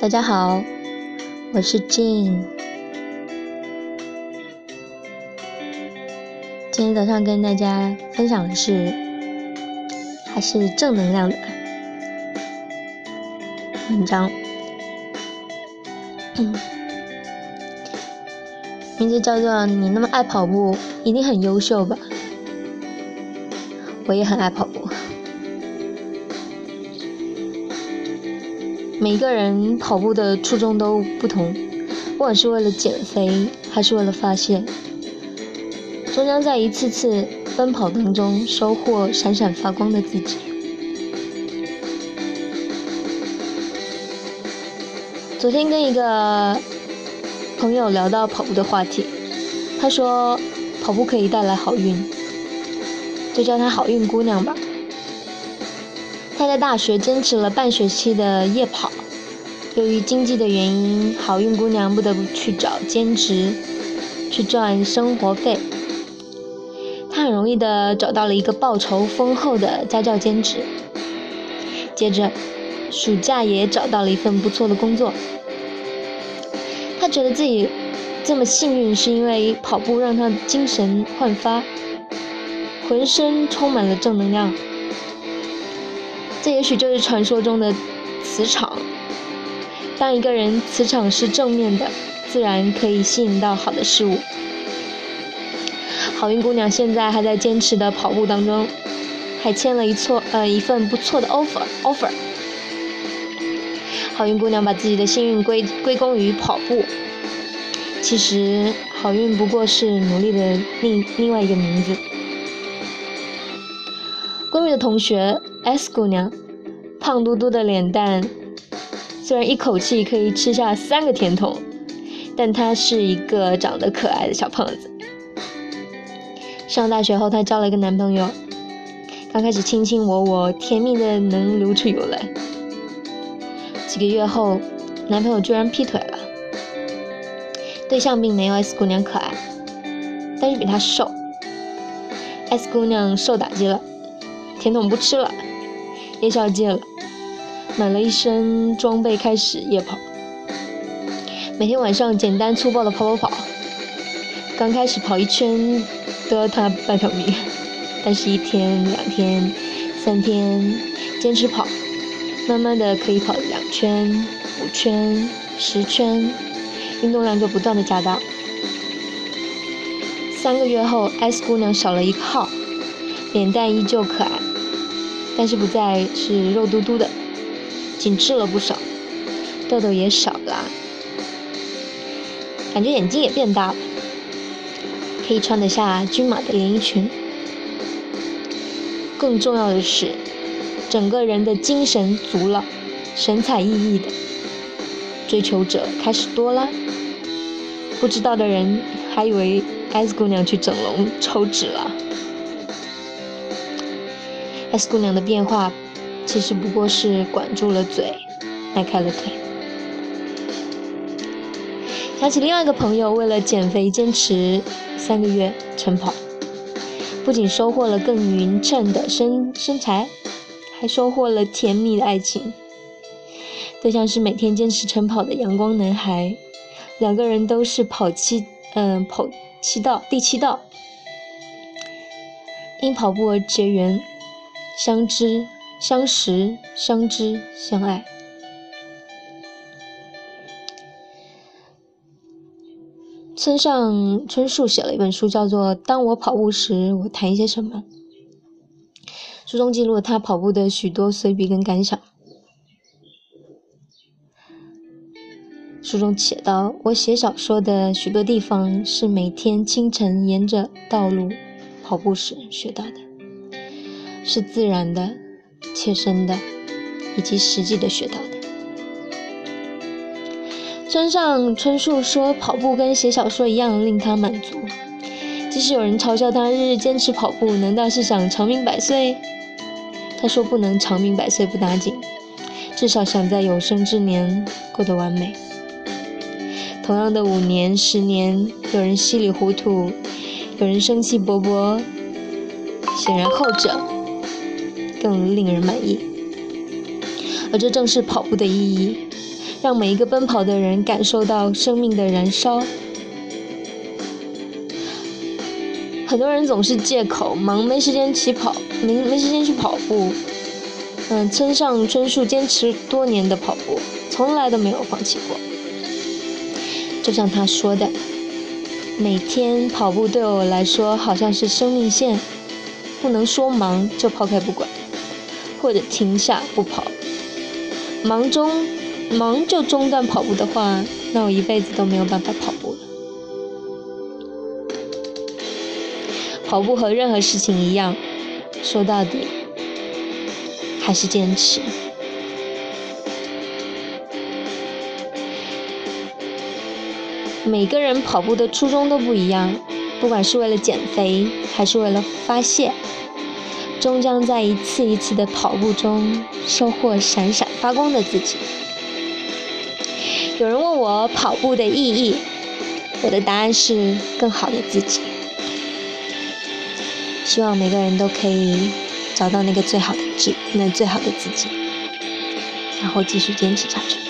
大家好，我是 Jane。今天早上跟大家分享的是，还是正能量的文章，名字叫做“你那么爱跑步，一定很优秀吧？”我也很爱跑步。每个人跑步的初衷都不同，不管是为了减肥还是为了发泄，终将在一次次奔跑当中收获闪闪发光的自己。昨天跟一个朋友聊到跑步的话题，他说跑步可以带来好运，就叫她好运姑娘吧。他在大学坚持了半学期的夜跑，由于经济的原因，好运姑娘不得不去找兼职，去赚生活费。她很容易的找到了一个报酬丰厚的家教兼职，接着暑假也找到了一份不错的工作。她觉得自己这么幸运，是因为跑步让她精神焕发，浑身充满了正能量。这也许就是传说中的磁场。当一个人磁场是正面的，自然可以吸引到好的事物。好运姑娘现在还在坚持的跑步当中，还签了一错呃一份不错的 offer offer。好运姑娘把自己的幸运归归功于跑步，其实好运不过是努力的另另外一个名字。闺蜜的同学。S 姑娘，胖嘟嘟的脸蛋，虽然一口气可以吃下三个甜筒，但她是一个长得可爱的小胖子。上大学后，她交了一个男朋友，刚开始卿卿我我，甜蜜的能流出油来。几个月后，男朋友居然劈腿了。对象并没有 S 姑娘可爱，但是比她瘦。S 姑娘受打击了，甜筒不吃了。夜校戒了，买了一身装备开始夜跑。每天晚上简单粗暴的跑跑跑，刚开始跑一圈都要他半条命，但是一天、两天、三天坚持跑，慢慢的可以跑两圈、五圈、十圈，运动量就不断的加大。三个月后，S 姑娘少了一个号，脸蛋依旧可爱。但是不再是肉嘟嘟的，紧致了不少，痘痘也少了，感觉眼睛也变大了，可以穿得下均码的连衣裙。更重要的是，整个人的精神足了，神采奕奕的，追求者开始多了。不知道的人还以为 S 姑娘去整容抽脂了。S 姑娘的变化，其实不过是管住了嘴，迈开了腿。想起另外一个朋友，为了减肥坚持三个月晨跑，不仅收获了更匀称的身身材，还收获了甜蜜的爱情。对象是每天坚持晨跑的阳光男孩，两个人都是跑七嗯跑七道第七道，因跑步而结缘。相知、相识、相知、相爱。村上春树写了一本书，叫做《当我跑步时，我谈一些什么》。书中记录了他跑步的许多随笔跟感想。书中写道：“我写小说的许多地方，是每天清晨沿着道路跑步时学到的。”是自然的、切身的，以及实际的学到的。村上春树说：“跑步跟写小说一样，令他满足。即使有人嘲笑他日日坚持跑步，难道是想长命百岁？”他说：“不能长命百岁不打紧，至少想在有生之年过得完美。”同样的五年、十年，有人稀里糊涂，有人生气勃勃，显然后者。更令人满意，而这正是跑步的意义。让每一个奔跑的人感受到生命的燃烧。很多人总是借口忙没时间起跑，没没时间去跑步。嗯，村上春树坚持多年的跑步，从来都没有放弃过。就像他说的，每天跑步对我来说好像是生命线，不能说忙就抛开不管，或者停下不跑。忙中忙就中断跑步的话，那我一辈子都没有办法跑步了。跑步和任何事情一样，说到底。还是坚持。每个人跑步的初衷都不一样，不管是为了减肥还是为了发泄，终将在一次一次的跑步中收获闪闪发光的自己。有人问我跑步的意义，我的答案是更好的自己。希望每个人都可以。找到那个最好的自，那最好的自己，然后继续坚持下去。